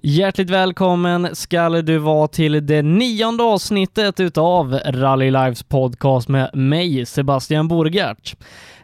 Hjärtligt välkommen skall du vara till det nionde avsnittet utav Rally Lives podcast med mig, Sebastian Borgart.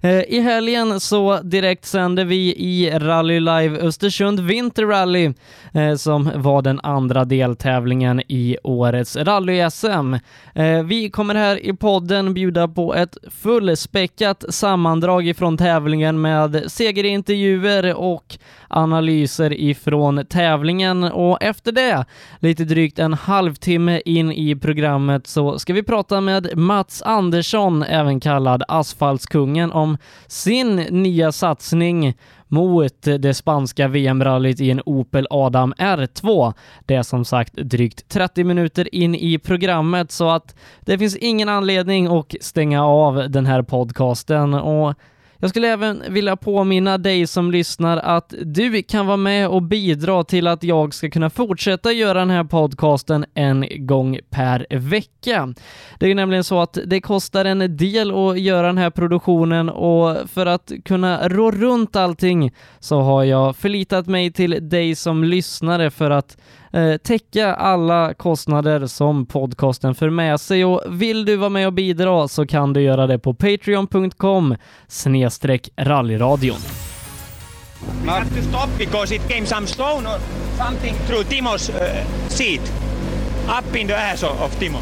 Eh, I helgen så direkt sände vi i Rally Live Östersund Winter Rally eh, som var den andra deltävlingen i årets rally-SM. Eh, vi kommer här i podden bjuda på ett fullspäckat sammandrag ifrån tävlingen med segerintervjuer och analyser ifrån tävlingen och efter det, lite drygt en halvtimme in i programmet, så ska vi prata med Mats Andersson, även kallad Asfaltskungen, om sin nya satsning mot det spanska VM-rallyt i en Opel Adam R2. Det är som sagt drygt 30 minuter in i programmet så att det finns ingen anledning att stänga av den här podcasten och jag skulle även vilja påminna dig som lyssnar att du kan vara med och bidra till att jag ska kunna fortsätta göra den här podcasten en gång per vecka. Det är nämligen så att det kostar en del att göra den här produktionen och för att kunna rå runt allting så har jag förlitat mig till dig som lyssnare för att eh, täcka alla kostnader som podcasten för med sig och vill du vara med och bidra så kan du göra det på patreon.com snedstreck rallyradion. We have to stop because it came some stone or something through Timo's uh, seat, up in the ass of, of Timo.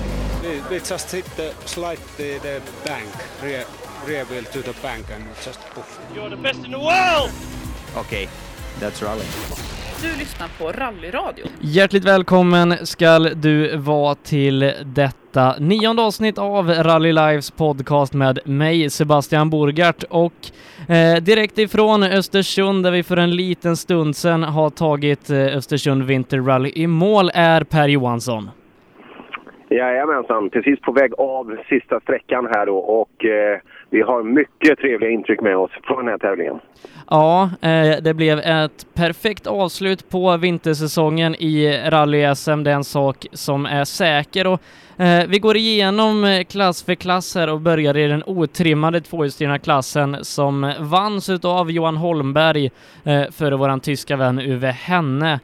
We just hit the slide the, the bank, rear, rear wheel to the bank and just poof. You're the best in the world! Okay, that's rally. Du lyssnar på Rallyradion. Hjärtligt välkommen skall du vara till detta nionde avsnitt av Rally Lives podcast med mig Sebastian Borgart och eh, direkt ifrån Östersund där vi för en liten stund sedan har tagit eh, Östersund Winter Rally i mål är Per Johansson. Jajamensan, precis på väg av sista sträckan här då och eh, vi har mycket trevliga intryck med oss från den här tävlingen. Ja, eh, det blev ett perfekt avslut på vintersäsongen i rally-SM. Det är en sak som är säker och eh, vi går igenom eh, klass för klass här och börjar i den otrimmade tvåhjulsdrivna klassen som vanns utav Johan Holmberg före våran tyska vän Uwe Henne.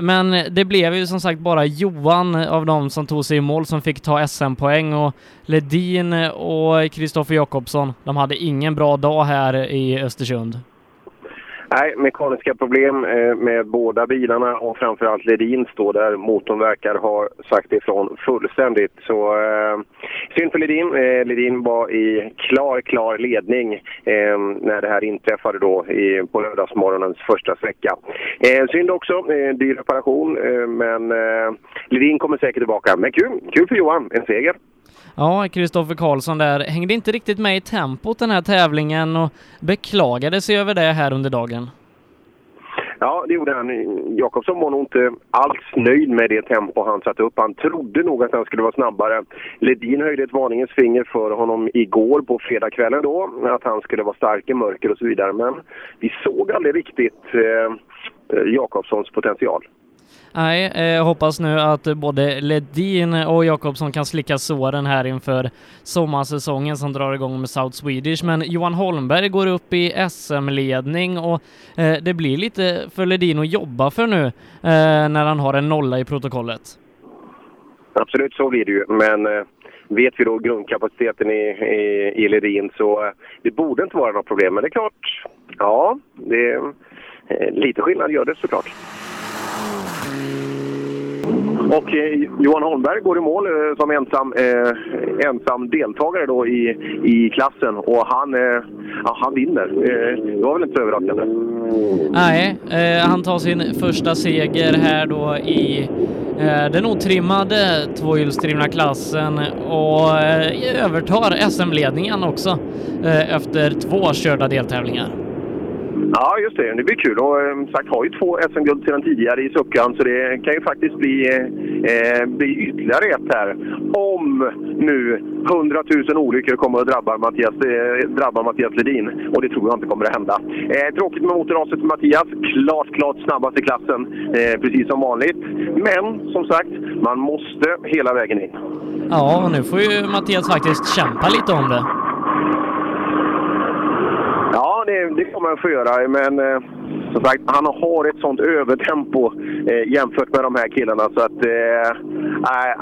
Men det blev ju som sagt bara Johan av de som tog sig i mål som fick ta SM-poäng och Ledin och Kristoffer Jakobsson, de hade ingen bra dag här i Östersund. Nej, mekaniska problem eh, med båda bilarna och framförallt Ledin står där motorn verkar ha sagt ifrån fullständigt. Så eh, synd för Ledin. Eh, Ledin var i klar, klar ledning eh, när det här inträffade då i, på lördagsmorgonens första sträcka. Eh, synd också, eh, dyr reparation, eh, men eh, Ledin kommer säkert tillbaka. Men kul, kul för Johan, en seger. Ja, Kristoffer Karlsson där hängde inte riktigt med i tempot den här tävlingen och beklagade sig över det här under dagen. Ja, det gjorde han. Jakobsson var nog inte alls nöjd med det tempo han satte upp. Han trodde nog att han skulle vara snabbare. Ledin höjde ett varningens finger för honom igår på fredagskvällen då, att han skulle vara stark i mörker och så vidare. Men vi såg aldrig riktigt eh, eh Jakobssons potential. Nej, eh, hoppas nu att både Ledin och Jakobsson kan slicka såren här inför sommarsäsongen som drar igång med South Swedish. Men Johan Holmberg går upp i SM-ledning och eh, det blir lite för Ledin att jobba för nu eh, när han har en nolla i protokollet. Absolut, så blir det ju. Men eh, vet vi då grundkapaciteten i, i, i Ledin så eh, det borde inte vara något problem. Men det är klart, ja, det, eh, lite skillnad gör det såklart. Och eh, Johan Holmberg går i mål eh, som ensam, eh, ensam deltagare då i, i klassen och han, eh, ja, han vinner. Eh, det var väl inte så överraskande. Nej, eh, han tar sin första seger här då i eh, den otrimmade tvåhjulsdrivna klassen och eh, övertar SM-ledningen också eh, efter två körda deltävlingar. Ja, just det. Det blir kul. Och eh, som sagt har ju två SM-guld sedan tidigare i Suckan så det kan ju faktiskt bli, eh, eh bli ytterligare ett här. Om nu 100 000 olyckor kommer att drabba Mattias, eh, drabba Mattias Ledin. Och det tror jag inte kommer att hända. Eh, tråkigt med motorraset för Mattias. Klart, klart snabbast i klassen. Eh, precis som vanligt. Men som sagt, man måste hela vägen in. Ja, och nu får ju Mattias faktiskt kämpa lite om det. Ja, det, det kommer han få göra, men eh, som sagt, han har ett sånt övertempo eh, jämfört med de här killarna så att... Eh, nej,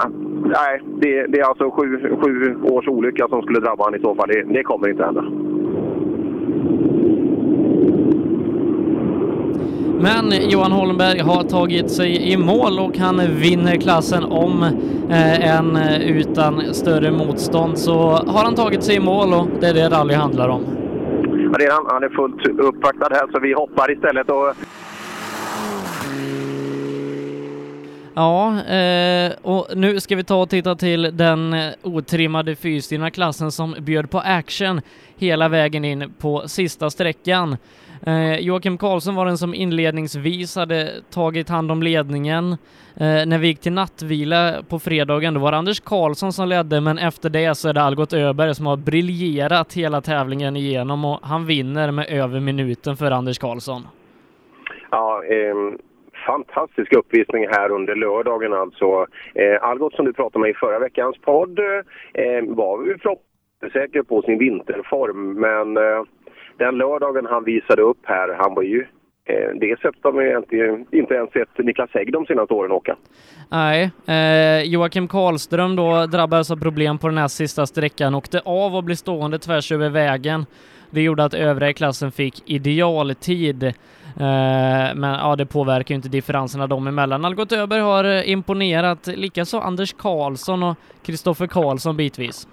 nej det, det, är alltså sju, sju års olycka som skulle drabba honom i så fall. Det, det kommer inte hända. Men Johan Holmberg har tagit sig i mål och han vinner klassen om eh, en utan större motstånd. Så har han tagit sig i mål och det är det rally handlar om redan. han. Är fullt uppvaktad här så vi hoppar istället och Ja, eh, och nu ska vi ta och titta till den eh, otrimmade fyrstyrna klassen som bjöd på action hela vägen in på sista sträckan. Eh, Joakim Karlsson var den som inledningsvis hade tagit hand om ledningen. Eh, när vi gick till nattvila på fredagen, då var det Anders Karlsson som ledde, men efter det så är det Algot Öberg som har briljerat hela tävlingen igenom och han vinner med över minuten för Anders Karlsson. Ja, eh, fantastisk uppvisning här under lördagen alltså. Eh, Algot som du pratade med i förra veckans podd eh, ehm, var ju säker på sin vinterform, men eh, den lördagen han visade upp här, han var ju eh, det har man egentligen inte ens sett Niklas Hägg de senaste åren åka. Nej, eh, Joakim Karlström då drabbades av problem på den här sista sträckan, åkte av och blev stående tvärs över vägen. Det gjorde att övriga i klassen fick idealtid. Eh, men ja, det påverkar ju inte differenserna dem emellan. Algot Öberg har eh, imponerat, likaså Anders Karlsson och Kristoffer Karlsson bitvis.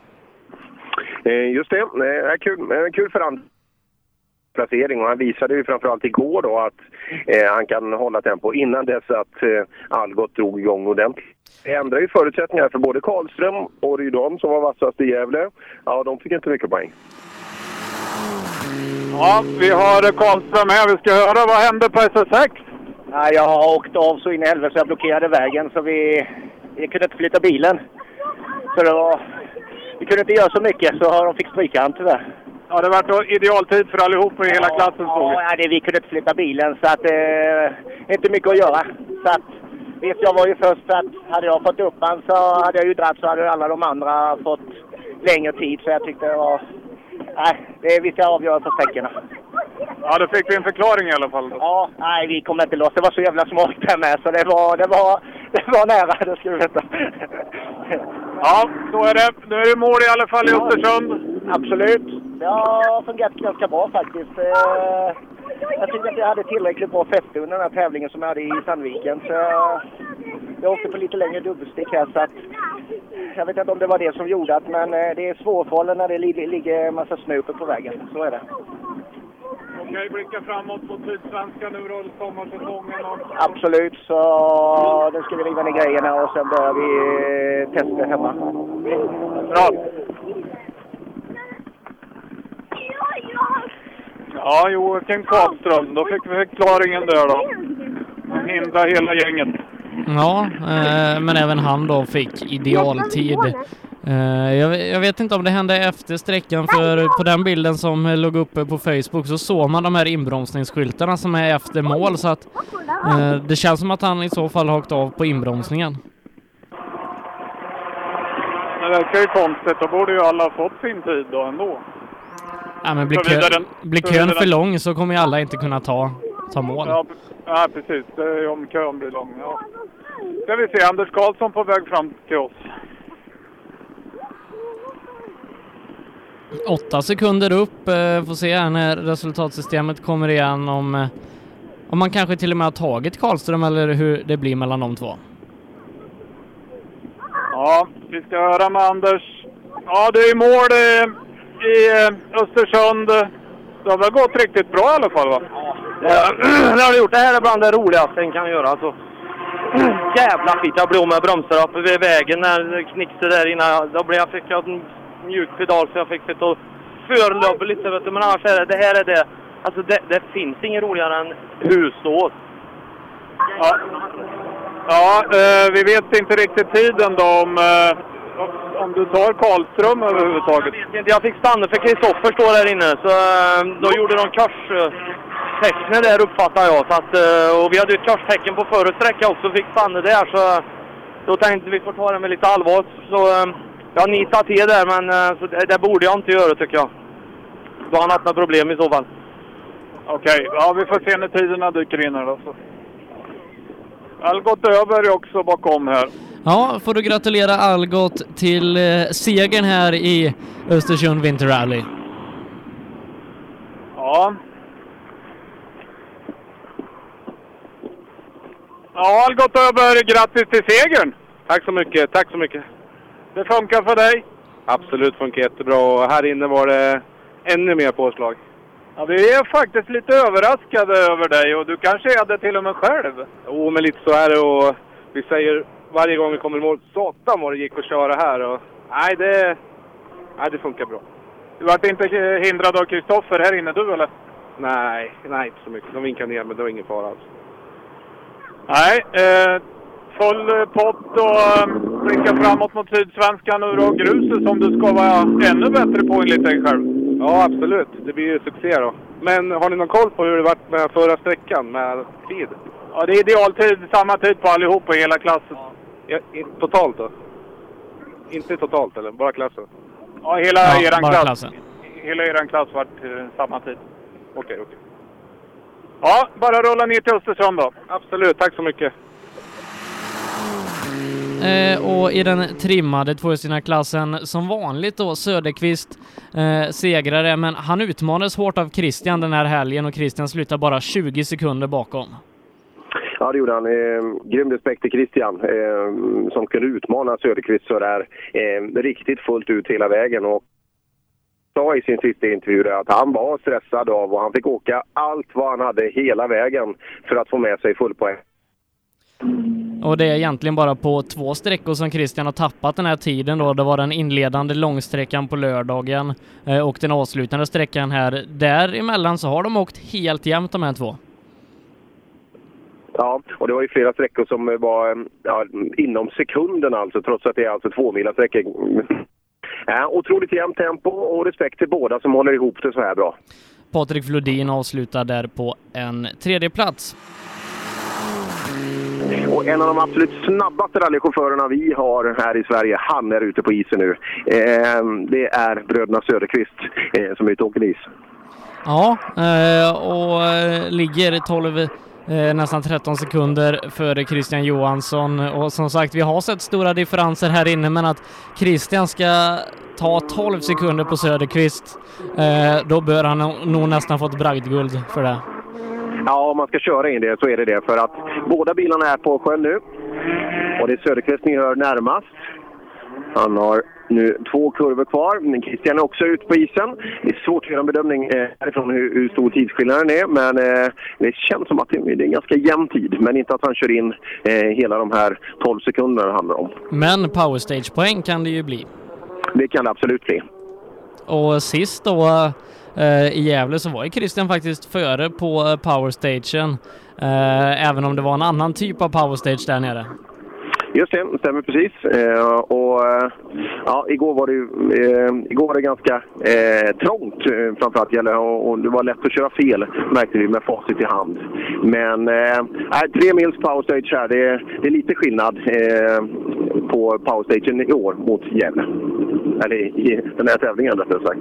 Eh, just det, det är kul, kul för Anders placering och han visade ju framförallt igår då att eh, han kan hålla tempo innan dess att eh, Algot drog igång ordentligt. Det ändrar ju förutsättningarna för både Karlström och Rydholm som var vassast i Gävle. Ja, de fick inte mycket poäng. Ja, vi har Karlström här. Vi ska höra vad hände på SS6? Nej, jag har åkt av så in i helvete så jag blockerade vägen så vi, vi kunde inte flytta bilen. Så det var... Vi kunde inte göra så mycket så de fick stryka han tyvärr. Ja, det varit idealtid för allihop i hela klassen såg Ja, det, vi kunde inte flytta bilen så att eh, inte mycket att göra. Så att, visst, jag var ju först så att hade jag fått upp han så hade jag ju dratt så hade alla de andra fått längre tid så jag tyckte det var... Nej, det, vi ska avgöra på sträckorna. Ja, då fick vi en förklaring i alla fall. Då. Ja, nej vi kom inte loss. Det var så jävla smalt där med så det var, det var, det var nära, det ska du veta. ja, så är det. Nu är det mål i alla fall i Östersund. Absolut. Det har fungerat ganska bra faktiskt. Eh, jag tyckte att jag hade tillräckligt bra fäste under den här tävlingen som jag hade i Sandviken. Så jag åkte på lite längre dubbelstick här så att jag vet inte om det var det som gjorde att, men eh, det är svårfallet när det ligger en massa snö uppe på vägen. Så är det. Okej, blicka framåt mot Sydsvenskan nu då, sommarsäsongen. Och... Absolut, så då ska vi riva ner grejerna och sen börjar vi eh, testa hemma. Bra! Ja, Joakim Karlström. Då fick vi förklaringen där då. Han hindrade hela gänget. Ja, eh, men även han då fick idealtid. Eh, jag, jag, vet inte om det hände efter sträckan för på den bilden som låg uppe på Facebook så såg man de här inbromsningsskyltarna som är efter mål så att eh, det känns som att han i så fall har åkt av på inbromsningen. Det verkar ju konstigt. Då borde ju alla ha fått sin tid då ändå. Ja, men blir, kö, blir kön för lång så kommer ju alla inte kunna ta, ta mål. Ja, ja precis. Det är om kön blir lång. Ja. Ska vi se, Anders Karlsson på väg fram till oss. Åtta sekunder upp. Eh, får se här när resultatsystemet kommer igen om, eh, om man kanske till och med har tagit Karlström eller hur det blir mellan de två. Ja, vi ska höra med Anders. Ja, det är mål. I eh, Östersund. Det har väl gått riktigt bra i alla fall va? Ja, det har det gjort. Det här är bland det roligaste en kan göra. Alltså. Jävla skit. Jag blev med bromsar upp vid vägen när knixade där innan. Då blev jag, fick jag en mjuk pedal så jag fick sitta och förlöbba lite. Vet du. Men annars är det, det här är det. Alltså det, det finns inget roligare än husås. Ja, ja eh, vi vet inte riktigt tiden då om eh, om du tar Karlström överhuvudtaget? Jag vet inte. Jag fick stanna för Kristoffer står där inne. Så eh, då gjorde de korstecknet där uppfattar jag. Så att, eh, och vi hade ju ett korstecken på förra sträckan också. Fick stanna där. Så då tänkte vi får ta det med lite allvar. Så eh, jag nitade till där men så det, det, borde jag inte göra tycker jag. Då har han haft några problem i så fall. Okej, ja vi får se när tiderna dyker in här då. Så. Algot är också bakom här. Ja, får du gratulera Algot till eh, segern här i Östersund Winter Rally. Ja. Ja, Algot Öberg, grattis till segern! Tack så mycket, tack så mycket. Det funkar för dig? Absolut, funkar jättebra och här inne var det ännu mer påslag. Ja, vi är faktiskt lite överraskade över dig och du kanske är det till och med själv. Jo, men lite så är det och vi säger varje gång vi kommer i mål, satan vad det gick att köra här och nej det, nej, det funkar bra. Du vart inte hindrad av Kristoffer här inne du eller? Nej, nej inte så mycket. De vinkade ner men det var ingen fara alls. Nej, eh, full pott och eh, blicka framåt mot Sydsvenskan och då gruset som du ska vara ännu bättre på enligt dig själv. Ja, absolut. Det blir ju succé då. Men har ni någon koll på hur det varit med förra sträckan med tid? Ja, det är idealtid, samma tid på allihop i hela klassen. Ja, i, totalt då? Inte totalt eller? Bara klassen? Ja, hela Ja, eran bara klass. klassen. Hela eran klass vart eh, samma tid. Okej, okej. Ja, bara rulla ner till Östersund då. Absolut, tack så mycket. Eh, och i den trimmade tvåhjulsdrivna-klassen som vanligt då Söderqvist eh, segrare, men han utmanades hårt av Christian den här helgen och Christian slutar bara 20 sekunder bakom. Ja, det gjorde han. Eh, grym respekt till Christian eh, som kunde utmana Söderqvist så där eh, riktigt fullt ut hela vägen. Och sa i sin sista intervju att han var stressad av och han fick åka allt vad han hade hela vägen för att få med sig full poäng. Och det är egentligen bara på två sträckor som Christian har tappat den här tiden då. Det var den inledande långsträckan på lördagen eh, och den avslutande sträckan här. Däremellan så har de åkt helt jämnt de här två. Ja, och det var ju flera sträckor som var eh, ja, inom sekunden alltså, trots att det är alltså två mila sträckor. Ja, otroligt jämnt tempo och respekt till båda som håller ihop det så här bra. Patrik Flodin avslutar där på en tredje plats. Och en av de absolut snabbaste rallychaufförerna vi har här i Sverige, han är ute på isen nu. Eh, det är bröderna Söderqvist eh, som är ute och åker is. Ja, eh, och eh, ligger 12, eh, nästan 13 sekunder före Christian Johansson. Och som sagt, vi har sett stora differenser här inne, men att Christian ska ta 12 sekunder på Söderqvist, eh, då bör han nog nästan fått bragdguld för det. Ja, om man ska köra in det så är det det. För att båda bilarna är på sjön nu. Och det är Söderqvist ni hör närmast. Han har nu två kurvor kvar. Christian är också ute på isen. Det är svårt att göra en bedömning eh, härifrån hur, hur stor tidsskillnaden är. Men eh, det känns som att det, det är en ganska jämn tid. Men inte att han kör in eh, hela de här 12 sekunderna det handlar om. Men powerstage-poäng kan det ju bli. Det kan det absolut bli. Och sist då Eh, i Gävle så var ju Christian faktiskt före på eh, powerstagen. Eh, även om det var en annan typ av powerstage där nere. Just det, stämmer precis. Eh, och, ja, igår var det, eh, igår var det ganska eh, trångt framförallt gäller och, och det var lätt att köra fel märkte vi med facit i hand. Men eh, nej, tre mils powerstage här, det, är- det är lite skillnad eh, på powerstagen i år mot Gävle. Eller i, i den här tävlingen rättare sagt.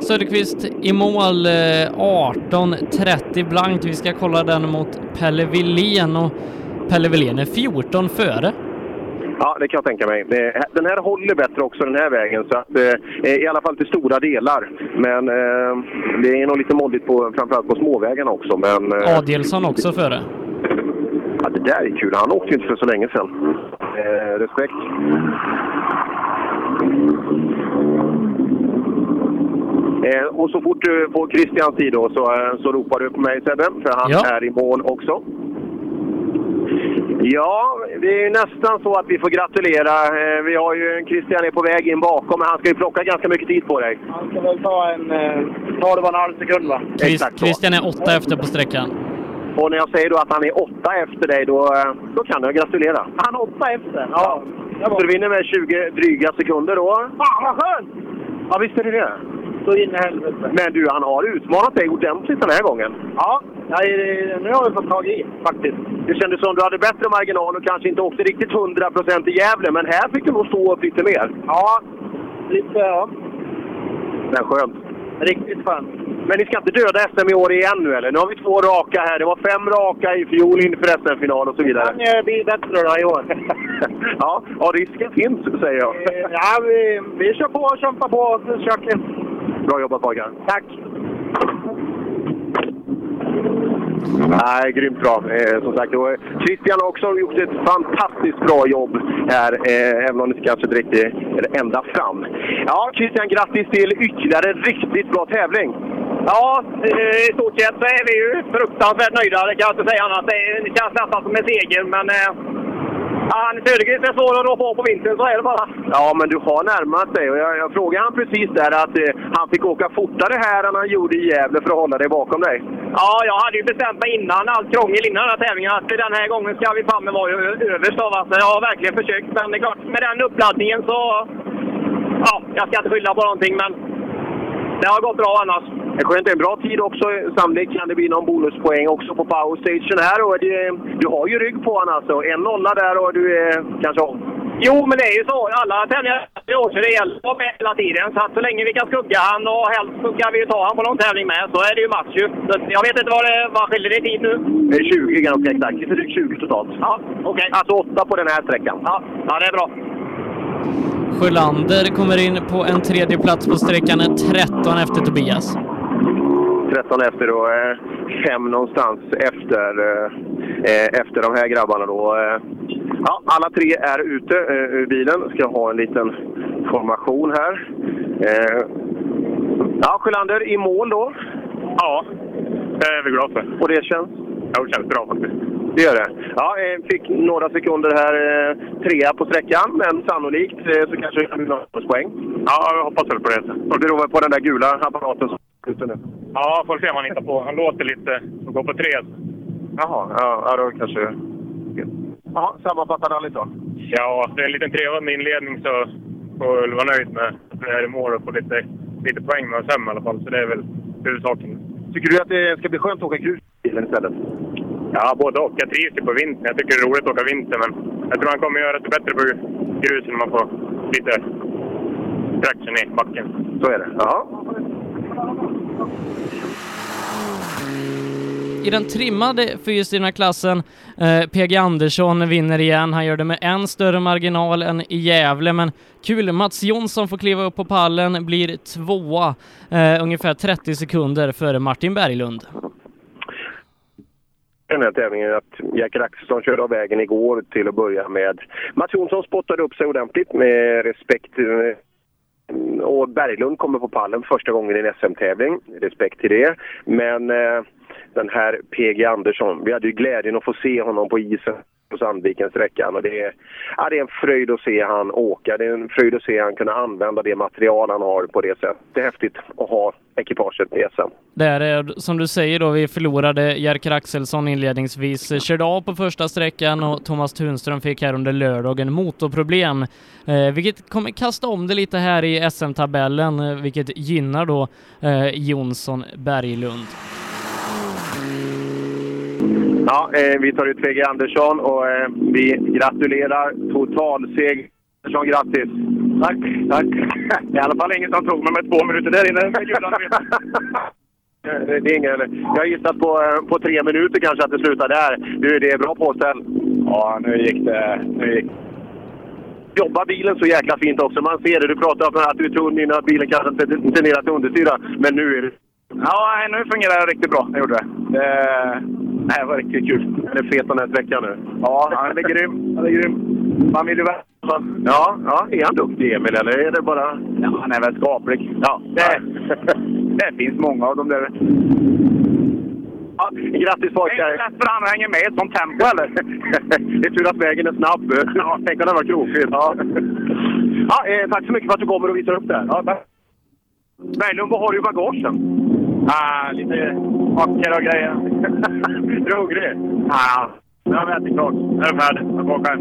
Söderqvist i mål eh, 18.30 blankt. Vi ska kolla den mot Pelle Wilén och Pelle Wilén är 14 före. Ja, det kan jag tänka mig. Den här håller bättre också den här vägen, så att, eh, i alla fall till stora delar. Men eh, det är nog lite molligt på, framförallt på småvägarna också. Men, eh, Adielsson också före. Ja, det där är kul. Han åkte ju inte för så länge sedan. Eh, respekt. Eh, och så fort du får Christians tid då, så, eh, så ropar du på mig Sebbe, för han Ja. är i mål också. Ja, det är nästan så att vi får gratulera. Eh, vi har ju Christian är på väg in bakom, men han ska ju plocka ganska mycket tid på dig. Han ska väl ta en... eh, Ta det var en halv sekund va? Chris, Exakt så. Christian är åtta efter på sträckan. Och när jag säger då att han är åtta efter dig, då, då kan jag gratulera. Han är åtta efter? Ja. Så du vinner med 20 dryga sekunder då. Fan vad skönt! Ja, visst är det det. Så in i helvete. Men du, han har utmanat dig ordentligt den här gången. Ja, nu har vi fått tag i faktiskt. Det kändes som du hade bättre marginal och kanske inte åkte riktigt 100% i Gävle, men här fick du nog stå upp lite mer. Ja, lite ja. Men skönt. Riktigt skönt. Men ni ska inte döda SM i år igen nu eller? Nu har vi två raka här. Det var fem raka i fjol inför SM-final och så vidare. kan ju bli bättre då i år. ja, ja, risken finns säger jag. ja, vi, vi kör på och kämpar på och försöker. Bra jobbat pojkar. Tack! Nej, grymt bra. Eh, som sagt, och Christian har också gjort ett fantastiskt bra jobb här, eh, även om det kanske inte riktigt är ända fram. Ja, Christian, grattis till ytterligare en riktigt bra tävling! Ja, eh, i stort sett så är vi ju fruktansvärt nöjda. Det kan jag inte säga annat. Det känns nästan som en seger, men eh, ja, Söderqvist är svår att rå på på vintern, så är det bara. Ja, men du har närmat dig och jag, jag frågade han precis där att eh, han fick åka fortare här än han gjorde i Gävle för att hålla dig bakom dig. Ja, jag hade ju bestämt mig innan allt krångel innan den här tävlingen att den här gången ska vi fan vara överst av. Alltså, jag har verkligen försökt, men det är klart, med den uppladdningen så... Ja, jag ska inte skylla på någonting, men det har gått bra annars. Det skönt, en bra tid också. Sannolikt kan det bli någon bonuspoäng också på powerstagen här. Och det, du har ju rygg på honom alltså. En nolla där och du är kanske om. Jo, men det är ju så. Alla tävlingar i år så det gäller att vara med hela tiden. Så att så länge vi kan skugga han och helst så ska vi ju ta han på någon tävling med, så är det ju match ju. Så jag vet inte vad det vad skiljer det i tid nu. Det är 20 ganska exakt. Lite drygt 20 totalt. Ja, okej. Alltså 8 på den här sträckan. Ja, ja det är bra. Sjölander kommer in på en tredje plats på sträckan, 13 efter Tobias. 13 efter och 5 någonstans efter, eh, eh, efter de här grabbarna då. Eh, Ja, alla tre är ute eh, ur bilen. Ska ha en liten formation här. Eh, ja, Sjölander i mål då. Ja, det är vi glada för. Och det känns? Ja, det känns bra faktiskt. Det gör det. Ja, eh, fick några sekunder här, eh, trea på sträckan, men sannolikt eh, så kanske det kan bli några poäng. Ja, jag hoppas väl på det. Och det beror på den där gula apparaten som ute nu. Ja, får se vad han hittar på. Han låter lite och går på tre. Jaha, ja, då kanske... Ja, sammanfattar rallyt då? Ja, det är en liten trevande inledning så får väl vara nöjd med att vi är i mål och få lite, lite poäng med oss hem i alla fall. Så det är väl huvudsaken. Tycker du att det ska bli skönt att åka grus i bilen istället? Ja, både och. Jag trivs ju på vintern. Jag tycker det är roligt att åka vinter, men jag tror han kommer göra det bättre på grusen om man får lite traction i backen. Så är det. Ja. I den trimmade fyrhjulsdrivna-klassen, eh, PG Andersson vinner igen. Han gör det med en större marginal än i Gävle, men kul. Mats Jonsson får kliva upp på pallen, blir tvåa, eh, ungefär 30 sekunder före Martin Berglund. den här tävlingen att Jack Axelsson körde av vägen igår till att börja med. Mats Jonsson spottade upp sig ordentligt med respekt. Eh, och Berglund kommer på pallen första gången i en SM-tävling. Respekt till det. Men eh, den här PG Andersson, vi hade ju glädjen att få se honom på isen på Sandviken-sträckan. Och det, är, ja, det är en fröjd att se han åka. Det är en fröjd att se han kunna använda det material han har på det sättet. Det är häftigt att ha ekipaget i SM. Det är som du säger då, vi förlorade Jerker Axelsson inledningsvis, körde av på första sträckan och Thomas Tunström fick här under lördagen motorproblem, eh, vilket kommer kasta om det lite här i SM-tabellen, eh, vilket gynnar då eh, Jonsson Berglund. Ja, eh, vi tar ut PG Andersson och eh, vi gratulerar totalseger. Andersson, grattis! Tack, tack! I alla fall ingen som tog mig med två minuter där inne. Det är ingen, jag har gissat på, eh, på tre minuter kanske att det slutar där. Du, det är bra påställ. Ja, nu gick det. Nu gick. Jobbar bilen så jäkla fint också. Man ser det. Du pratade om att du är tunn innan att bilen kanske inte tenderar att understyra. Men nu är det... Ja, nu fungerar det riktigt bra. Det gjorde det. Det, nej, det var riktigt kul. Den är fet den här sträckan nu. Ja, han är grym. Han är grym. Man vill ju vara... Ja, ja, är han duktig Emil eller är det bara... Ja, han är väl skaplig. Ja, det, det finns många av dem där. Ja, grattis pojkar! Det är inte för han hänger med i ett sånt tempo eller? det är tur att vägen är snabb. Ja, tänk om den var krokig. Ja. Ja, eh, tack så mycket för att du kommer och visar upp det här. Ja. Berglund, vad har du i bagagen? Ah, lite mackor och grejer. är du hungrig? Ja, nu har vi ätit klart. Nu är det färdigt. Jag hem.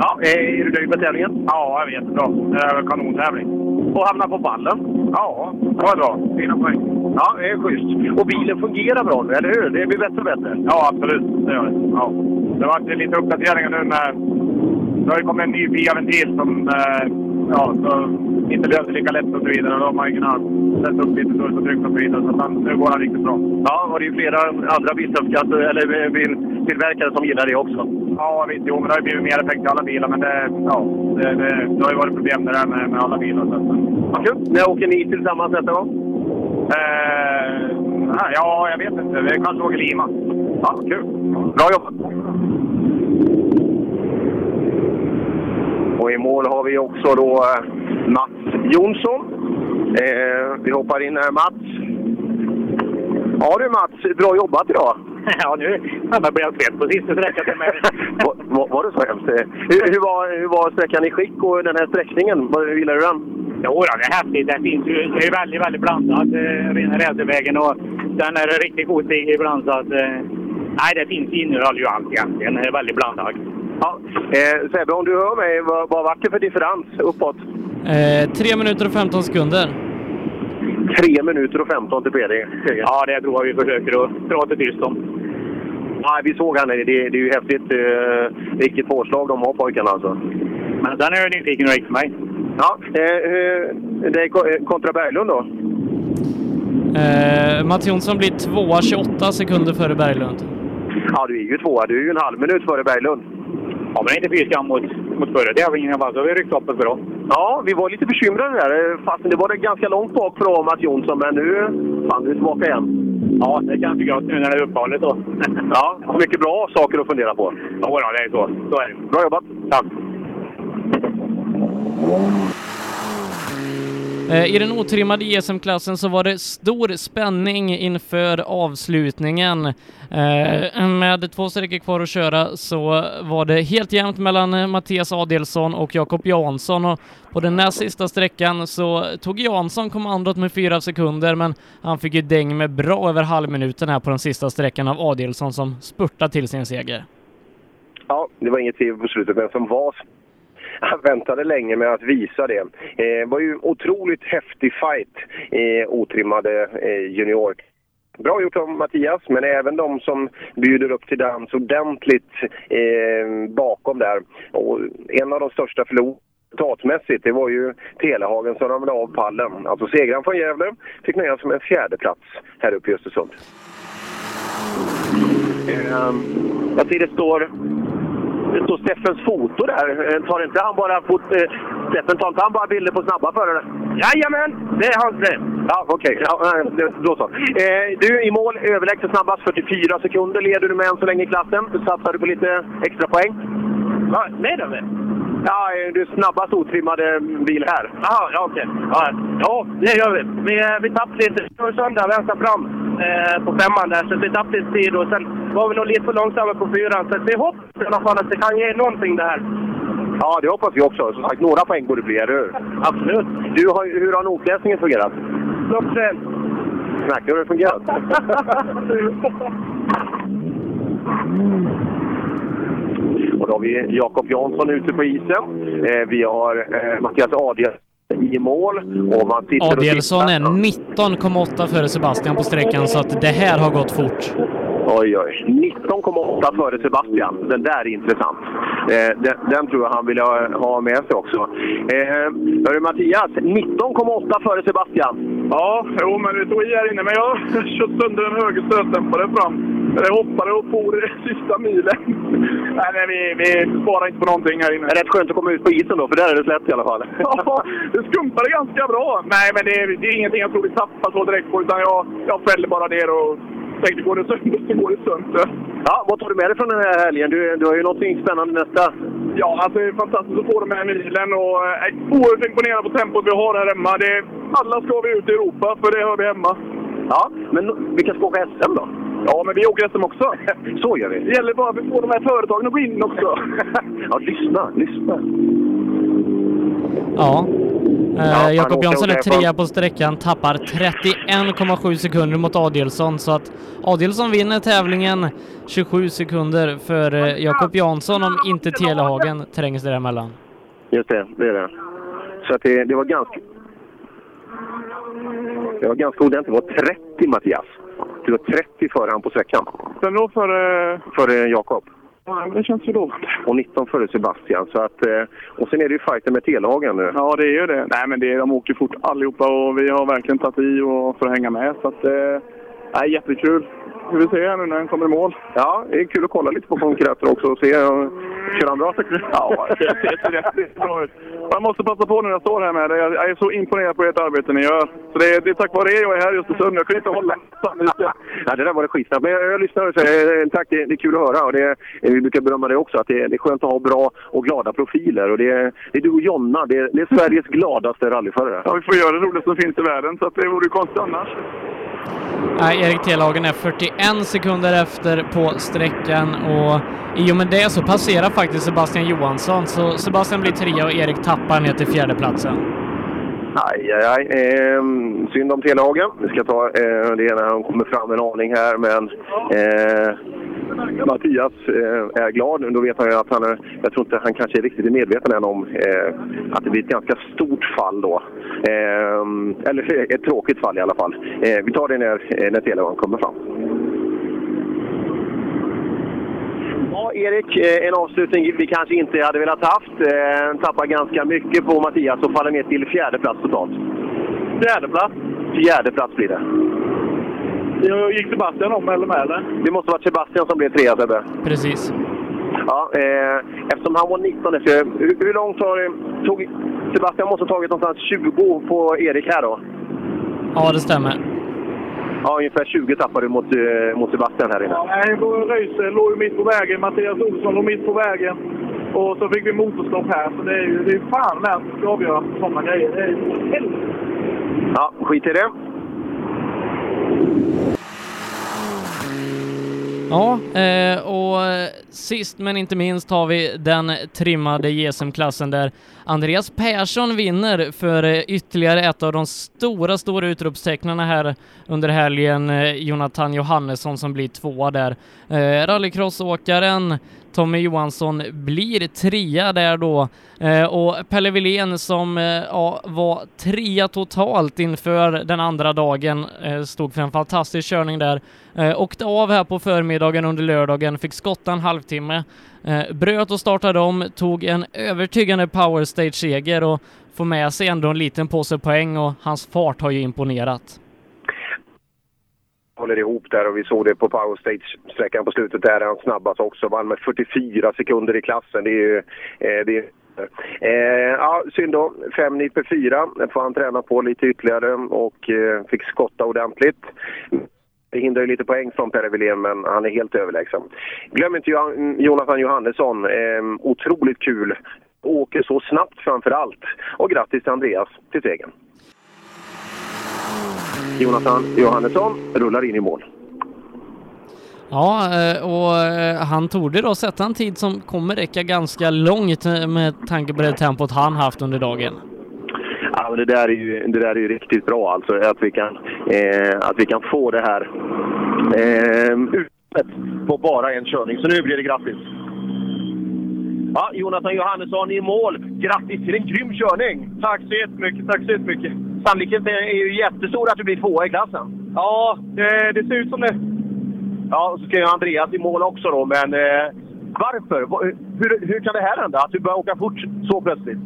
Ja, är du nöjd med tävlingen? Ja, jag är jättebra. Det är en kanontävling. Och hamna på ballen? Ja, det var bra. Fina poäng. Ja, det är schysst. Och bilen fungerar bra nu, eller hur? Det blir bättre och bättre. Ja, absolut. Det gör det. Ja. Det har varit lite uppdateringar nu med... Det har ju kommit en ny PIA-ventil som eh, ja, så inte löser lika lätt och så vidare. Då har man ju kunnat sätta upp lite dörr och tryck och så vidare. Så han, nu går han riktigt bra. Ja, och det är ju flera andra biltillverkare eller biltillverkare som gillar det också. Ja, visst. Jo, men det har ju blivit mer effekt i alla bilar. Men det, ja, det, det, det har ju varit problem det där med, med alla bilar. Så Vad kul! När åker ni tillsammans nästa gång? eh, ja, jag vet inte. Vi kanske åker Lima. Ja, kul! Bra jobbat! Och i mål har vi också då eh, Mats Jonsson. Eh, vi hoppar in här, Mats. Ja du Mats, bra jobbat idag! Ja, nu ja, blev jag trött på sista sträckan. var, var, var det så hemskt? Eh, Hur, hur, var, hur var sträckan i skick och den här sträckningen? Hur gillade du den? Jo, det är häftigt. Det, finns ju, det är väldigt, väldigt blandat. Eh, rena racervägen och sen är riktigt god stig ibland. Så att, nej, det finns innehåll ju allt egentligen. Det är väldigt blandat. Ja. Eh, Sebbe, om du hör mig, vad, vad var det för differens uppåt? Eh, 3 minuter och 15 sekunder. 3 minuter och 15 till PD. Ja, det tror jag vi försöker att prata tyst om. Nej, vi såg han. Det, det är ju häftigt. Eh, vilket påslag de har pojkarna alltså. Men sen är jag nyfiken det gick för mig. Ja, eh, hur- det är eh, kontra Berglund då? Eh, Mats Jonsson blir tvåa 28 sekunder före Berglund. Ja, du är ju tvåa. Du är ju en halv minut före Berglund. Ja, men inte fy skam mot, mot förra tävlingen i alla fall. Så har vi ryckt upp oss bra. Ja, vi var lite bekymrade där. Fastän det var det ganska långt bak för Mats Jonsson. Men nu fan, du är tillbaka igen. Ja, det ju gott nu när det är uppehållet då. Ja, mycket bra saker att fundera på. Ja, då, det är så. Så är det. Bra jobbat! Tack! Eh, I den otrimmade JSM-klassen så var det stor spänning inför avslutningen. Eh, med två sträckor kvar att köra så var det helt jämnt mellan Mattias Adelsson och Jakob Jansson och på den näst sista sträckan så tog Jansson kommandot med fyra sekunder men han fick ju däng med bra över halvminuten här på den sista sträckan av Adelsson som spurtade till sin seger. Ja, det var inget tvivel på slutet, men som var... Han väntade länge med att visa det. Eh, Det var ju otroligt häftig fight eh, otrimmade eh, junior. Bra gjort av Mattias, men även de som bjuder upp till dans ordentligt eh, bakom där. Och en av de största förlorarna resultatmässigt, det var ju Telehagen som ramlade av pallen. Alltså segraren från Gävle fick nöja sig med en fjärdeplats här uppe i Östersund. Eh, jag ser det står det står Steffens foto där. Eh, Tar inte han bara fot, eh, Steffen, tar inte han bara bilder på snabba förare? Jajamän, det är hans det. Ja, okej. Ja, eh, det- då så. Eh, du, i mål, överlägset snabbast. 44 sekunder leder du med än så länge i klassen. Satsar du på lite extra poäng? Va, leder vi? Ja, eh, du är snabbast otrimmade bil här. Jaha, ja okej. Ja, ja, det gör vi. Vi, eh, vi tappade lite. Det var söndag, vänster fram eh, på femman där. Så vi tappade lite tid och sen var vi nog lite för långsamma på fyran. Så vi hoppas i alla fall att det kan ge någonting det här. Ja, det hoppas vi också. Som sagt, några poäng borde det bli, eller hur? Absolut. Du, har, hur har notläsningen fungerat? Klockren. Snackar du hur det fungerat? Och då har vi Jakob Jansson ute på isen. Eh, vi har eh, Mattias Adielsson i mål. Och man sitter och är 19,8 före Sebastian på sträckan så att det här har gått fort. Oj, oj. 19,8 före Sebastian. Den där är intressant. Eh, den, den tror jag han vill ha, ha med sig också. Eh, hörru Mattias, 19,8 före Sebastian. Ja, jo, men det tog i här inne. Men jag kört sönder en höger stötdämpare fram. Jag hoppade och for i sista milen. Nej, nej vi, vi sparar inte på någonting här inne. Det är rätt skönt att komma ut på isen då, för där är det slätt i alla fall. Ja, det skumpade ganska bra. Nej, men det är, det är ingenting jag tror vi tappar så direkt på. Utan jag, jag fäller bara ner och tänkte går det sönder så går det sönder. Ja, vad tar du med dig från den här helgen? Du, du har ju någonting spännande nästa. Ja, alltså det är fantastiskt att få de här milen och eh, är oerhört imponerad på tempot vi har här hemma. Det, alla ska vi ut i Europa, för det hör vi hemma. Ja, men vilka ska åka SM då? Ja, men vi åker SM också. Så gör vi. Det gäller bara att vi får de här företagen att gå in också. Ja, lyssna, lyssna. Ja. Ja, Eh, Jakob Jansson är trea på sträckan, tappar 31,7 sekunder mot Adelsson så att Adelsson vinner tävlingen 27 sekunder för eh, Jakob Jansson om inte Telehagen trängs däremellan. Just det, det är det. Så att det, det var ganska... Det var ganska ordentligt. Det var 30 Mattias. Du var 30 före han på sträckan. Sen då för... Före Jakob. Ja, men det känns ju lovande. Och 19 före Sebastian. Så att, eh, och sen är det ju fighten med Telhagen. nu. Ja, det är ju det. Nej, men det, de åker fort allihopa och vi har verkligen tagit i och för att hänga med. Så att, eh, eh, nej, jättekul. Vi får se nu när den kommer i mål. Ja, det är kul att kolla lite på konkurrenter också och se. Kör han bra tycker du? Ja, det ser rätt bra ut. Jag måste passa på när jag står här med det. Jag är så imponerad på ert arbete ni gör. Så det är, det är tack vare er jag är här i Östersund. Jag kunde inte hålla Ja, det där var det skitsnabbt. Men jag, jag lyssnar och säger eh, tack, det, det är kul att höra. Och det, eh, vi brukar berömma det också, att det, det är skönt att ha bra och glada profiler. Och det, är- det är du och Jonna, det, är- det är Sveriges gladaste rallyförare. Ja, vi får göra det roligaste som finns i världen. Så att det vore konstigt annars. Nej, Erik Telhagen är 41 sekunder efter på sträckan och i och med det så passerar faktiskt Sebastian Johansson. Så Sebastian blir trea och Erik tappar ner till fjärdeplatsen. Aj, aj, aj. Ehm, synd om Telhagen. Vi ska ta eh, det när han kommer fram en aning här, men eh, Mattias eh, är glad. Då vet han ju att han är, jag tror inte han kanske är riktigt medveten än om eh, att det blir ett ganska stort fall då. Eh, eller eh, ett tråkigt fall i alla fall. Eh, vi tar det när, eh, när Televan kommer fram. Ja, Erik, en avslutning vi kanske inte hade velat haft. Eh, tappar ganska mycket på Mattias och faller ner till fjärde plats totalt. Fjärde plats. Fjärde plats blir det. Jag gick Sebastian om eller med eller? Det måste varit Sebastian som blev trea, Sebbe. Precis. Ja, eh, eftersom han var 19 efter, hur, hur långt har det... Tog, Sebastian måste ha tagit någonstans 20 på Erik här då? Ja, det stämmer. Ja, ungefär 20 tappade du mot, eh, mot Sebastian här inne. Ja, Röise låg ju mitt på vägen. Mattias Olsson låg mitt på vägen. Och så fick vi motorstopp här. Så det är ju det är fan med att avgöra sådana grejer. Det är ju. Ja, skit i det. Ja, eh, och sist men inte minst har vi den trimmade JSM-klassen där Andreas Persson vinner för eh, ytterligare ett av de stora, stora utropstecknarna här under helgen, eh, Jonathan Johannesson som blir tvåa där. Rallycrossåkaren Tommy Johansson blir trea där då eh, och Pelle Wilén som eh, ja, var trea totalt inför den andra dagen eh, stod för en fantastisk körning där. Eh, åkte av här på förmiddagen under lördagen, fick skotta en halvtimme, eh, bröt och startade om, tog en övertygande powerstage-seger och får med sig ändå en liten påse poäng och hans fart har ju imponerat håller ihop där och vi såg det på Power Stage-sträckan på slutet där är han snabbast också. Vann med 44 sekunder i klassen. Det är ju... Eh, det är, eh, ja, synd då. 5 nit per 4 får han träna på lite ytterligare och eh, fick skotta ordentligt. Det hindrar ju lite poäng från Per Wilén, men han är helt överlägsen. Glöm inte Jonathan Johannesson. Eh, otroligt kul. Åker så snabbt framför allt. Och grattis till Andreas till segern. Jonathan Johannesson rullar in i mål. Ja, eh, och eh, han torde då sätta en tid som kommer räcka ganska långt eh, med tanke på det tempot han haft under dagen. Ja, men det, där är ju, det där är ju riktigt bra alltså, att vi kan, eh, att vi kan få det här eh, på bara en körning. Så nu blir det grattis! Ja, Jonathan Johannesson i mål. Grattis till en grym körning! Tack så jättemycket, tack så jättemycket. Sannolikheten är ju jättestor att du blir tvåa i klassen. Ja, det, det ser ut som det. Ja, och så ska ju Andreas i mål också då, men eh, varför? Va- Hur, hur kan det här hända? Att du börjar åka fort så plötsligt?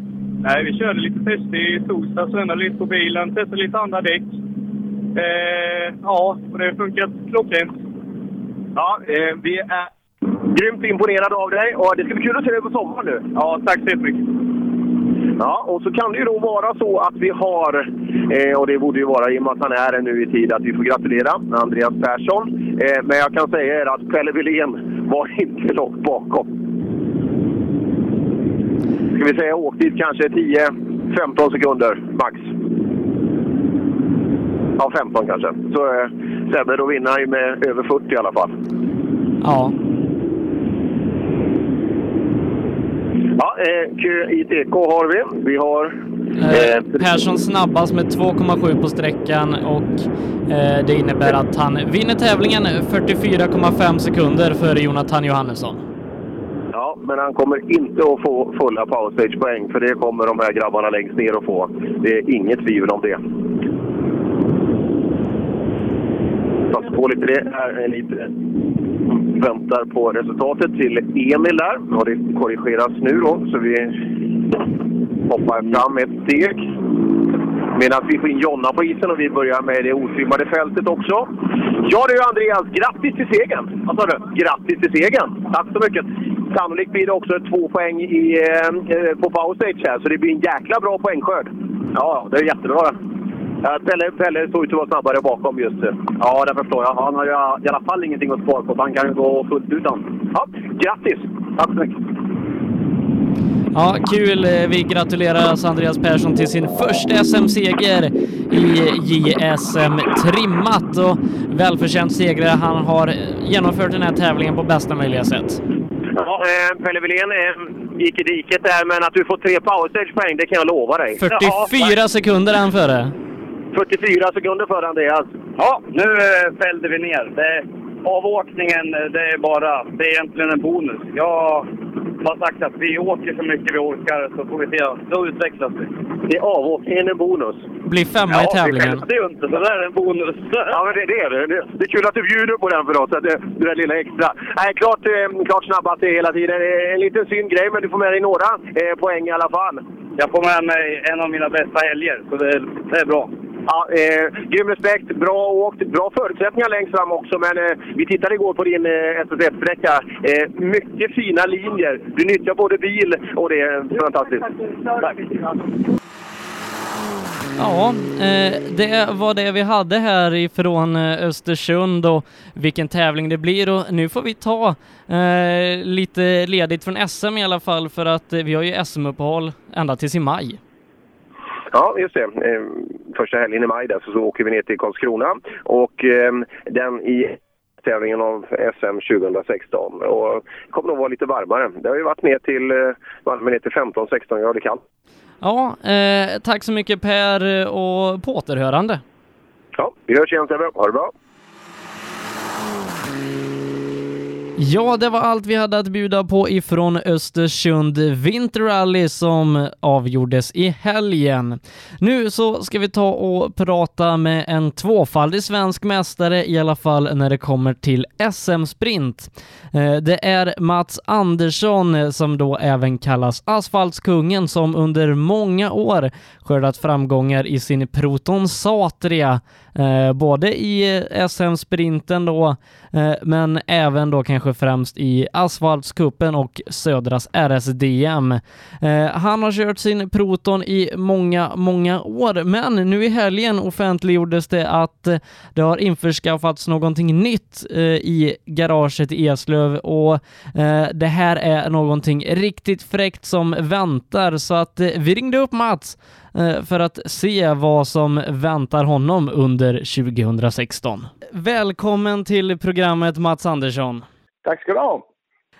Nej, vi körde lite test i torsdags, ändrade lite på bilen, testade lite andra däck. Eh, ja, och det har funkat klockrent. Ja, eh, vi är grymt imponerade av dig och det ska bli kul att se dig på sommaren nu. Ja, tack så jättemycket. Ja, och så kan det ju då vara så att vi har, eh, och det borde ju vara i och med att han är här nu i tid, att vi får gratulera Andreas Persson. Eh, men jag kan säga er att Pelle Wilén var inte långt bakom. Ska vi säga åktid kanske 10-15 sekunder max. Ja, 15 kanske. Så eh, Sebbe, då vinner han ju med över 40 i alla fall. Ja. Ja, eh, kö i TK har vi. Vi har... Eh, Persson snabbast med 2,7 på sträckan och eh, det innebär att han vinner tävlingen 44,5 sekunder före Jonathan Johannesson. Ja, men han kommer inte att få fulla powerstage-poäng för det kommer de här grabbarna längst ner att få. Det är inget tvivel om det. Fast på lite det. Här är lite väntar på resultatet till Emil där. Och det korrigeras nu då, så vi hoppar fram ett steg. Medan vi får in Jonna på isen och vi börjar med det otrimmade fältet också. Ja du Andreas, grattis till segern! Vad sa du? Grattis till segern! Tack så mycket! Sannolikt blir det också två poäng i, eh, på power stage här, så det blir en jäkla bra poängskörd. Ja, det är jättebra. Ja, Pelle, Pelle såg ut att vara snabbare bakom just nu. Ja, det förstår jag. Han har ju i alla fall ingenting att spara på, så han kan ju gå fullt utan. Ja, grattis! Tack så mycket! Ja, kul. Vi gratulerar Andreas Persson till sin första SM-seger i JSM Trimmat och välförtjänt seger. Han har genomfört den här tävlingen på bästa möjliga sätt. Ja, eh, Pelle Wilén eh, gick i diket där, men att du får tre powerstage-poäng, det kan jag lova dig. 44 sekunder är han före. 44 sekunder före Andreas. Ja, nu eh, fällde vi ner. Det, avåkningen, det är bara, det är egentligen en bonus. Jag har sagt att vi åker så mycket vi orkar så får vi se. Då utvecklas vi. Det är avåkningen en bonus. Blir femma i tävlingen. Det är ju inte, så det är en bonus. Ja, men det, det är det. det. Är kul att du bjuder på den för oss, att det, det där lilla extra. Nej, klart, eh, klart snabbast hela tiden. Det är En liten synd grej, men du får med dig några eh, poäng i alla fall. Jag får med mig en av mina bästa helger, så det, det är bra. Ja, eh, grym respekt. Bra åkt. Bra förutsättningar längst fram också. Men eh, vi tittade igår på din eh, SSF-sträcka. Eh, mycket fina linjer. Du nyttjar både bil och det är fantastiskt. Tack. Ja, eh, det var det vi hade här ifrån eh, Östersund och vilken tävling det blir och nu får vi ta eh, lite ledigt från SM i alla fall för att vi har ju SM-uppehåll ända tills i maj. Ja, just det. Eh, första helgen i maj där så, så åker vi ner till Karlskrona. Och eh, den i tävlingen av SM 2016. Och det kommer nog vara lite varmare. Det har ju varit ner till, eh, varmare ner till 15-16 grader kallt. Ja, eh, tack så mycket Per och på återhörande. Ja, vi hörs igen Sebbe. Ha det bra! Ja, det var allt vi hade att bjuda på ifrån Östersund Vinterrally som avgjordes i helgen. Nu så ska vi ta och prata med en tvåfaldig svensk mästare i alla fall när det kommer till SM-sprint. Eh, det är Mats Andersson eh, som då även kallas Asfaltskungen som under många år skördat framgångar i sin Proton Satria, eh, både i SM-sprinten då, men även då kanske främst i Asfaltskuppen och Södras RSDM. Eh, han har kört sin Proton i många, många år, men nu i helgen offentliggjordes det att eh, det har införskaffats någonting nytt eh, i garaget i Eslöv och det här är någonting riktigt fräckt som väntar så att vi ringde upp Mats för att se vad som väntar honom under 2016. Välkommen till programmet Mats Andersson. Tack ska du ha.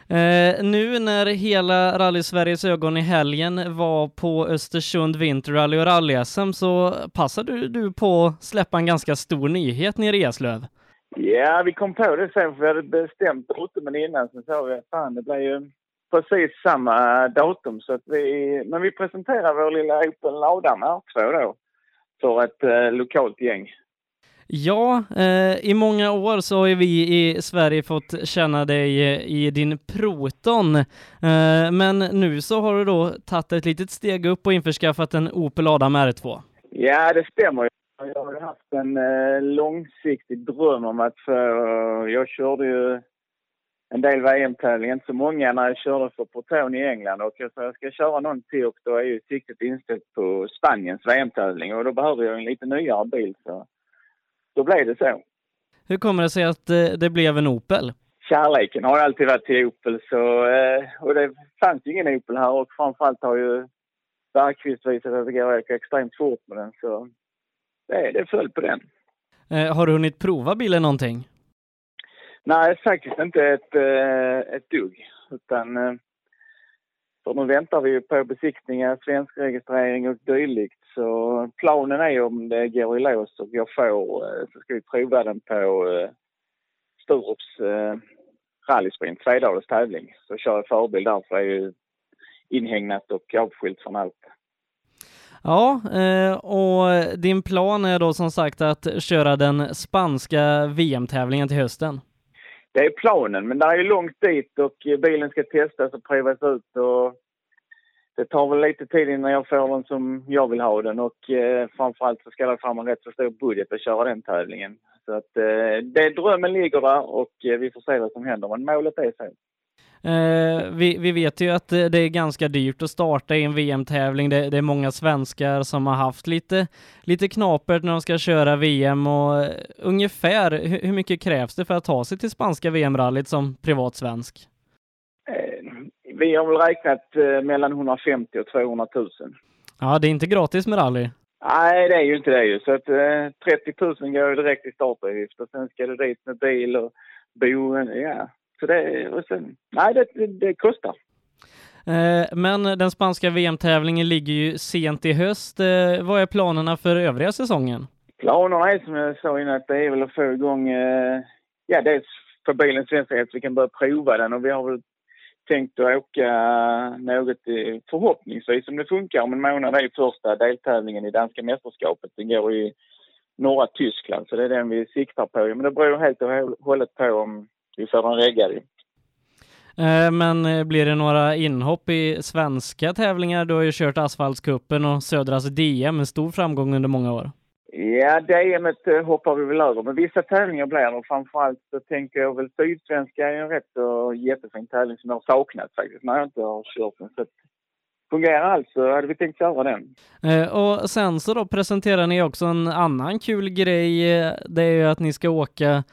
Eh, nu när hela Rally Sveriges ögon i helgen var på Östersund Vinterrally och rally-SM så passade du på att släppa en ganska stor nyhet nere i Eslöv. Ja, vi kom på det sen för vi hade bestämt datumen innan. Sen sa vi att fan, det blir ju precis samma datum. Så att vi, men vi presenterar vår lilla Opel Lada med R2 då för ett eh, lokalt gäng. Ja, eh, i många år så har ju vi i Sverige fått känna dig eh, i din Proton, eh, men nu så har du då tagit ett litet steg upp och införskaffat en Opel Adam R2. Ja, det stämmer. Jag har ju haft en eh, långsiktig dröm om att få... Eh, jag körde ju en del VM-tävlingar, inte så många, när jag körde för Proton i England. Och jag sa jag ska köra någon till och då är ju siktet inställt på Spaniens VM-tävling och då behöver jag en lite nyare bil. Så då blev det så. Hur kommer det sig att eh, det blev en Opel? Kärleken har alltid varit till Opel så, eh, och det fanns ju ingen Opel här och framförallt har ju Bergqvist visat att det går att åka extremt fort med den så det, det föll på den. Eh, har du hunnit prova bilen någonting? Nej, faktiskt inte ett, ett dugg. Utan, för nu väntar vi ju på besiktningar, svensk registrering och dylikt. Så planen är om det går i lås och jag får eh, så ska vi prova den på eh, Sturups eh, rallysprint, tredagars tävling. Så kör jag förbil där för det är ju inhägnat och avskilt från allt. Ja, och din plan är då som sagt att köra den spanska VM-tävlingen till hösten? Det är planen, men det är ju långt dit och bilen ska testas och provas ut och det tar väl lite tid innan jag får den som jag vill ha den och eh, framförallt så ska det fram en rätt så stor budget att köra den tävlingen. Så att eh, det, drömmen ligger där och eh, vi får se vad som händer, men målet är så. Eh, vi, vi, vet ju att det är ganska dyrt att starta i en VM-tävling. Det, det, är många svenskar som har haft lite, lite knapert när de ska köra VM och eh, ungefär hur, hur mycket krävs det för att ta sig till spanska VM-rallyt som privat svensk? Vi har väl räknat eh, mellan 150 och 200 000. Ja, det är inte gratis med rally. Nej, det är ju inte det ju. Så att eh, 30 000 går ju direkt i startavgift och sen ska det dit med bil och boende. Ja, så det, och sen, nej, det, det, det kostar. Eh, men den spanska VM-tävlingen ligger ju sent i höst. Eh, vad är planerna för övriga säsongen? Planerna är som jag sa innan att det är väl att få igång, eh, ja dels för bilens säkerhet så vi kan börja prova den och vi har väl tänkt att åka något förhoppningsvis om det funkar om en månad är första deltävlingen i danska mästerskapet. Den går i norra Tyskland så det är den vi siktar på. Men det beror helt och hållet på om vi får den reggad. Eh, men eh, blir det några inhopp i svenska tävlingar? Du har ju kört Asfaltskuppen och Södras DM med stor framgång under många år. Ja, DM eh, hoppar vi väl över, men vissa tävlingar blir det. Framförallt så tänker jag väl Sydsvenska är en rätt och jättefin tävling som jag har saknat faktiskt när jag inte har kört den. Så fungerar allt så hade vi tänkt köra den. Eh, och sen så då presenterar ni också en annan kul grej. Eh, det är ju att ni ska åka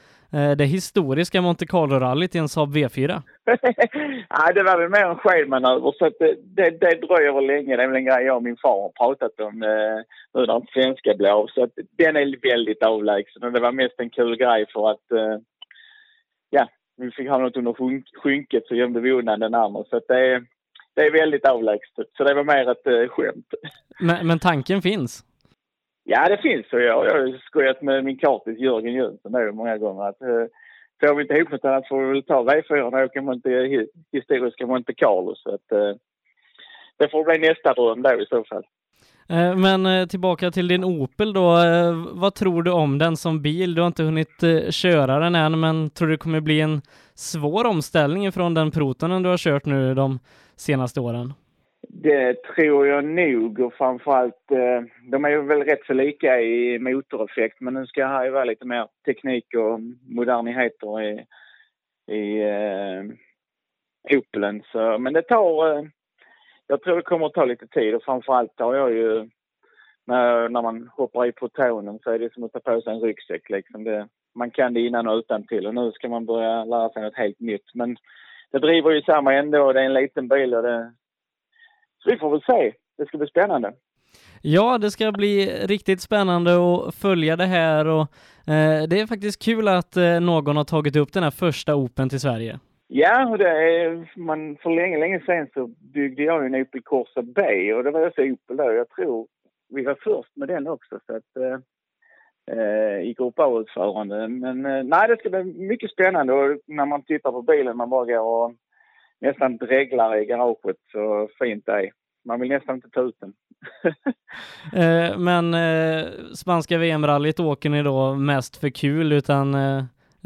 det historiska Monte Carlo-rallyt i en Saab V4? Nej, det var väl mer en skenmanöver så det, det, det dröjer väl länge. Det är väl en grej jag och min far har pratat om eh, nu när inte svenska blir av. Så att den är väldigt avlägsen och det var mest en kul grej för att eh, ja, vi fick ha något under skynket så gömde vi undan den andra. Så att det är, det är väldigt avlägset. Så det var mer ett eh, skämt. Men, men tanken finns? Ja, det finns. Och jag, jag har skojat med min kartis Jörgen Jönsson nu många gånger att eh, får vi inte ihop något annat får vi väl ta V4 och åka Monte historiska Monte Carlo. Så att, eh, det får bli nästa dröm då i så fall. Eh, men eh, tillbaka till din Opel då. Eh, vad tror du om den som bil? Du har inte hunnit köra den än, men tror du det kommer bli en svår omställning från den Protonen du har kört nu de senaste åren? Det tror jag nog och framförallt, eh, de är ju väl rätt så lika i motoreffekt men nu ska här ju vara lite mer teknik och moderniteter i, i eh, Opelen. Så, men det tar, eh, jag tror det kommer att ta lite tid och framförallt har jag ju, när, när man hoppar i protonen så är det som att ta på sig en ryggsäck liksom. Det, man kan det innan och utan till och nu ska man börja lära sig något helt nytt. Men det driver ju samma ändå, det är en liten bil och det så vi får väl se. Det ska bli spännande. Ja, det ska bli riktigt spännande att följa det här och eh, det är faktiskt kul att eh, någon har tagit upp den här första Open till Sverige. Ja, det är, man, för länge, länge sedan så byggde jag en Opel Corsa B och det var också Opel då. Jag tror vi var först med den också så att eh, eh i Grupp A-utförande. Men eh, nej, det ska bli mycket spännande och när man tittar på bilen man bara går och nästan dreglar i garaget så fint det är. Man vill nästan inte ta ut den. eh, men eh, spanska VM-rallyt åker ni då mest för kul utan eh,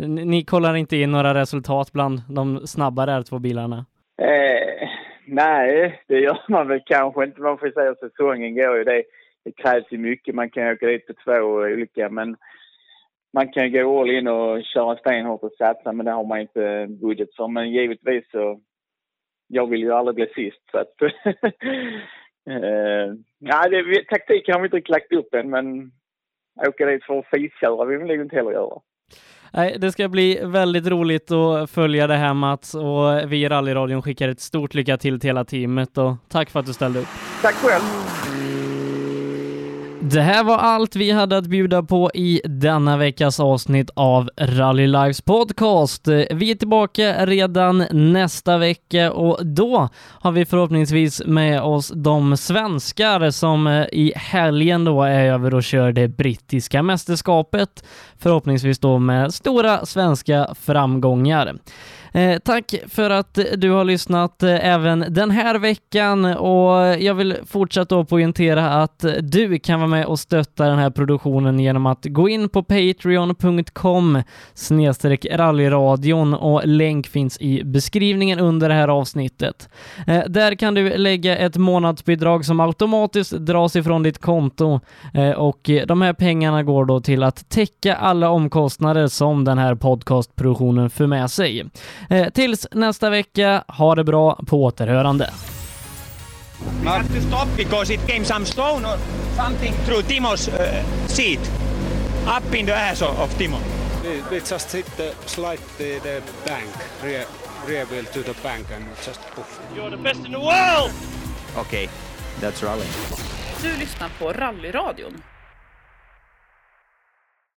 ni kollar inte in några resultat bland de snabbare R2-bilarna? Eh, nej, det gör man väl kanske inte. Man får säga att säsongen går ju. Det, det krävs ju mycket. Man kan åka dit på två olika men man kan gå all in och köra stenhårt och satsa men det har man inte budget för. Men givetvis så jag vill ju aldrig bli sist. Så att, eh, ja, det, taktiken har vi inte riktigt lagt upp än, men åka dit för att fisköra vill vi nog inte heller göra. Nej, det ska bli väldigt roligt att följa det här Mats och vi i rallyradion skickar ett stort lycka till till hela teamet och tack för att du ställde upp. Tack själv. Det här var allt vi hade att bjuda på i denna veckas avsnitt av Rally Lives podcast. Vi är tillbaka redan nästa vecka och då har vi förhoppningsvis med oss de svenskar som eh, i helgen då är över och kör det brittiska mästerskapet. Förhoppningsvis då med stora svenska framgångar. Eh, tack för att du har lyssnat eh, även den här veckan och jag vill fortsätta att poängtera att du kan vara med och stötta den här produktionen genom att gå in på patreon.com snedstreck rallyradion och länk finns i beskrivningen under det här avsnittet. Eh, där kan du lägga ett månadsbidrag som automatiskt dras ifrån ditt konto eh, och de här pengarna går då till att täcka alla omkostnader som den här podcastproduktionen för med sig. Eh, tills nästa vecka, ha det bra, på återhörande. We had to stop because it came some stone or something through Timo's uh, seat, up in the ass of, of Timo. We just hit the slide the, the bank, rear, rear wheel to the bank and just poof. You're the best in the world! Okay, that's rally. Du lyssnar på Rallyradion.